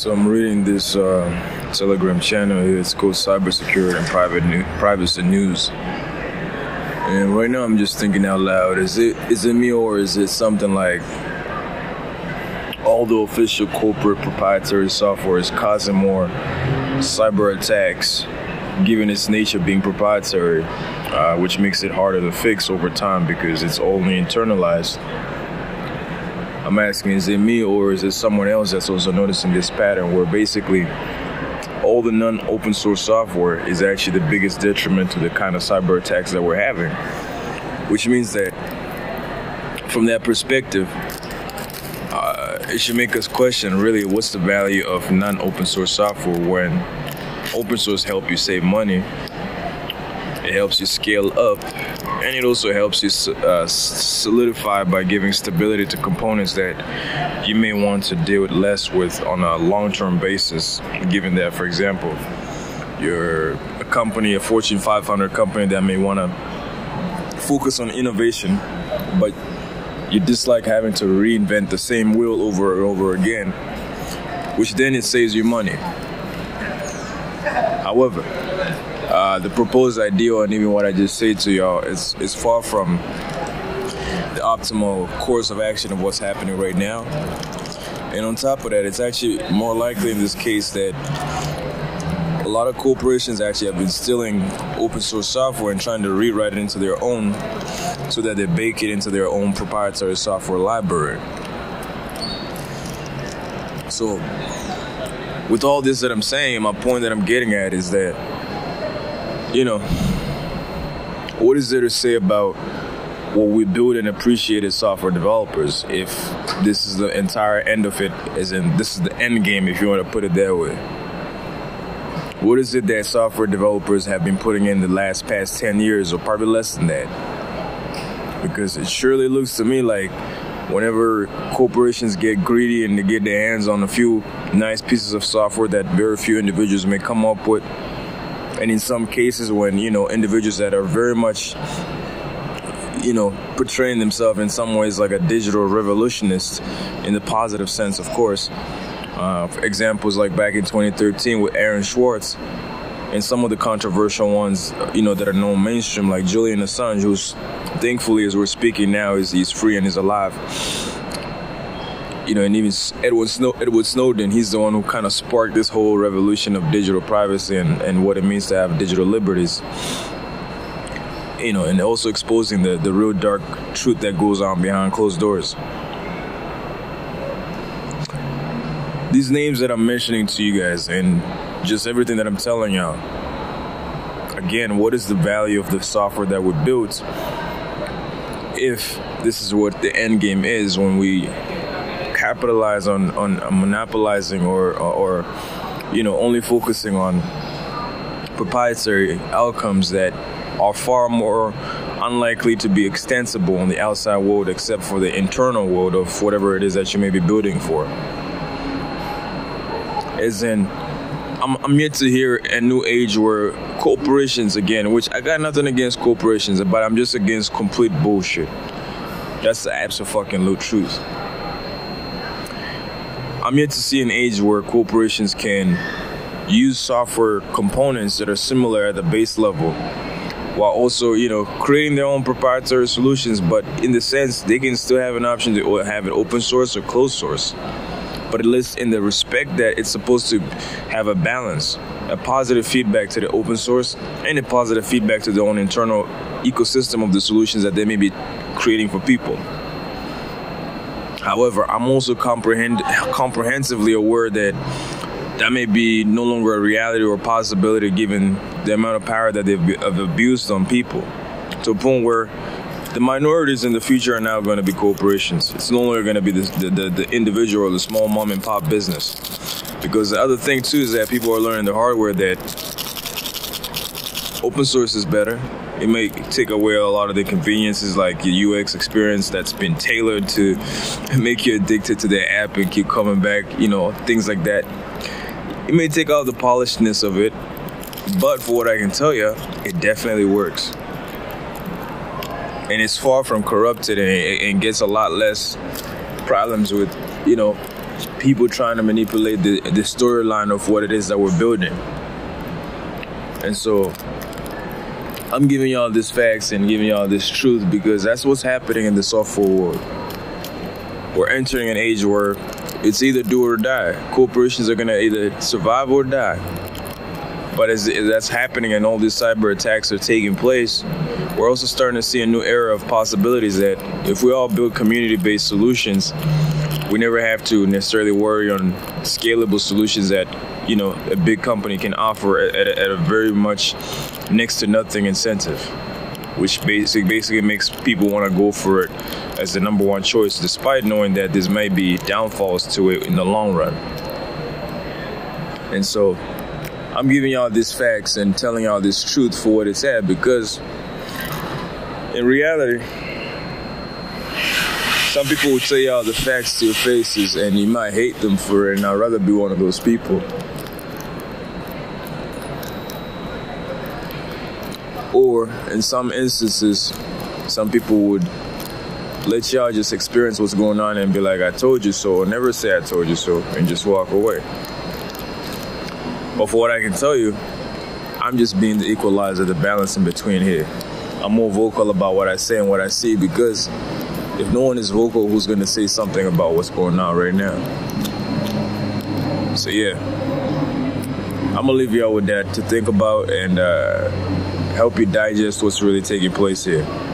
So I'm reading this uh, Telegram channel here. It's called Cybersecurity and Private New- Privacy News. And right now I'm just thinking out loud: Is it is it me or is it something like all the official corporate proprietary software is causing more cyber attacks, given its nature being proprietary, uh, which makes it harder to fix over time because it's only internalized. I'm asking, is it me or is it someone else that's also noticing this pattern where basically all the non open source software is actually the biggest detriment to the kind of cyber attacks that we're having? Which means that from that perspective, uh, it should make us question really what's the value of non open source software when open source help you save money, it helps you scale up, and it also helps you uh, solidify by giving stability to components that you may want to deal with less with on a long-term basis. Given that, for example, you're a company, a Fortune 500 company that may want to focus on innovation, but you dislike having to reinvent the same wheel over and over again, which then it saves you money. However, uh, the proposed ideal and even what I just said to y'all is is far from the optimal course of action of what's happening right now. And on top of that, it's actually more likely in this case that a lot of corporations actually have been stealing open source software and trying to rewrite it into their own so that they bake it into their own proprietary software library. So, with all this that I'm saying, my point that I'm getting at is that you know, what is there to say about what we build and appreciate as software developers if this is the entire end of it, as in this is the end game, if you want to put it that way? What is it that software developers have been putting in the last past 10 years, or probably less than that? Because it surely looks to me like whenever corporations get greedy and they get their hands on a few nice pieces of software that very few individuals may come up with, and in some cases when you know individuals that are very much you know portraying themselves in some ways like a digital revolutionist in the positive sense of course. Uh, examples like back in 2013 with Aaron Swartz and some of the controversial ones you know that are known mainstream like julian assange who's thankfully as we're speaking now is he's free and is alive you know, and even Edward, Snow, Edward Snowden, he's the one who kind of sparked this whole revolution of digital privacy and, and what it means to have digital liberties. You know, and also exposing the, the real dark truth that goes on behind closed doors. These names that I'm mentioning to you guys and just everything that I'm telling y'all, again, what is the value of the software that we built if this is what the end game is when we capitalize on on monopolizing or, or, you know only focusing on proprietary outcomes that are far more unlikely to be extensible on the outside world except for the internal world of whatever it is that you may be building for. As in I'm, I'm yet to hear a new age where corporations again which i got nothing against corporations but i'm just against complete bullshit. That's the absolute fucking truth I'm yet to see an age where corporations can use software components that are similar at the base level while also, you know, creating their own proprietary solutions, but in the sense they can still have an option to have an open source or closed source. But at least in the respect that it's supposed to have a balance, a positive feedback to the open source and a positive feedback to their own internal ecosystem of the solutions that they may be creating for people. However, I'm also comprehend comprehensively aware that that may be no longer a reality or a possibility given the amount of power that they've have abused on people to a point where the minorities in the future are now going to be corporations. It's no longer going to be the, the, the, individual or the small mom and pop business. Because the other thing, too, is that people are learning the hardware that open source is better, it may take away a lot of the conveniences like your UX experience that's been tailored to make you addicted to the app and keep coming back, you know, things like that. It may take out the polishedness of it, but for what I can tell you, it definitely works. And it's far from corrupted and, it, gets a lot less problems with, you know, people trying to manipulate the, the storyline of what it is that we're building. And so I'm giving y'all this facts and giving y'all this truth because that's what's happening in the software world. We're entering an age where it's either do or die. Corporations are gonna either survive or die. But as, that's happening and all these cyber attacks are taking place, we're also starting to see a new era of possibilities that if we all build community-based solutions, we never have to necessarily worry on scalable solutions that you know a big company can offer at, a, at a very much next to nothing incentive which basically basically makes people want to go for it as the number one choice despite knowing that there may be downfalls to it in the long run. And so i'm giving y'all these facts and telling y'all this truth for what it's at because in reality some people would y'all the facts to your faces and you might hate them for it and i'd rather be one of those people or in some instances some people would let y'all just experience what's going on and be like i told you so or never say i told you so and just walk away. But for what i can tell you i'm just being the equalizer the balance in between here. I'm more vocal about what i say and what i see because if no one is vocal, who's going to say something about what's going on right now? So, yeah, I'm going to leave y'all with that to think about and uh, help you digest what's really taking place here.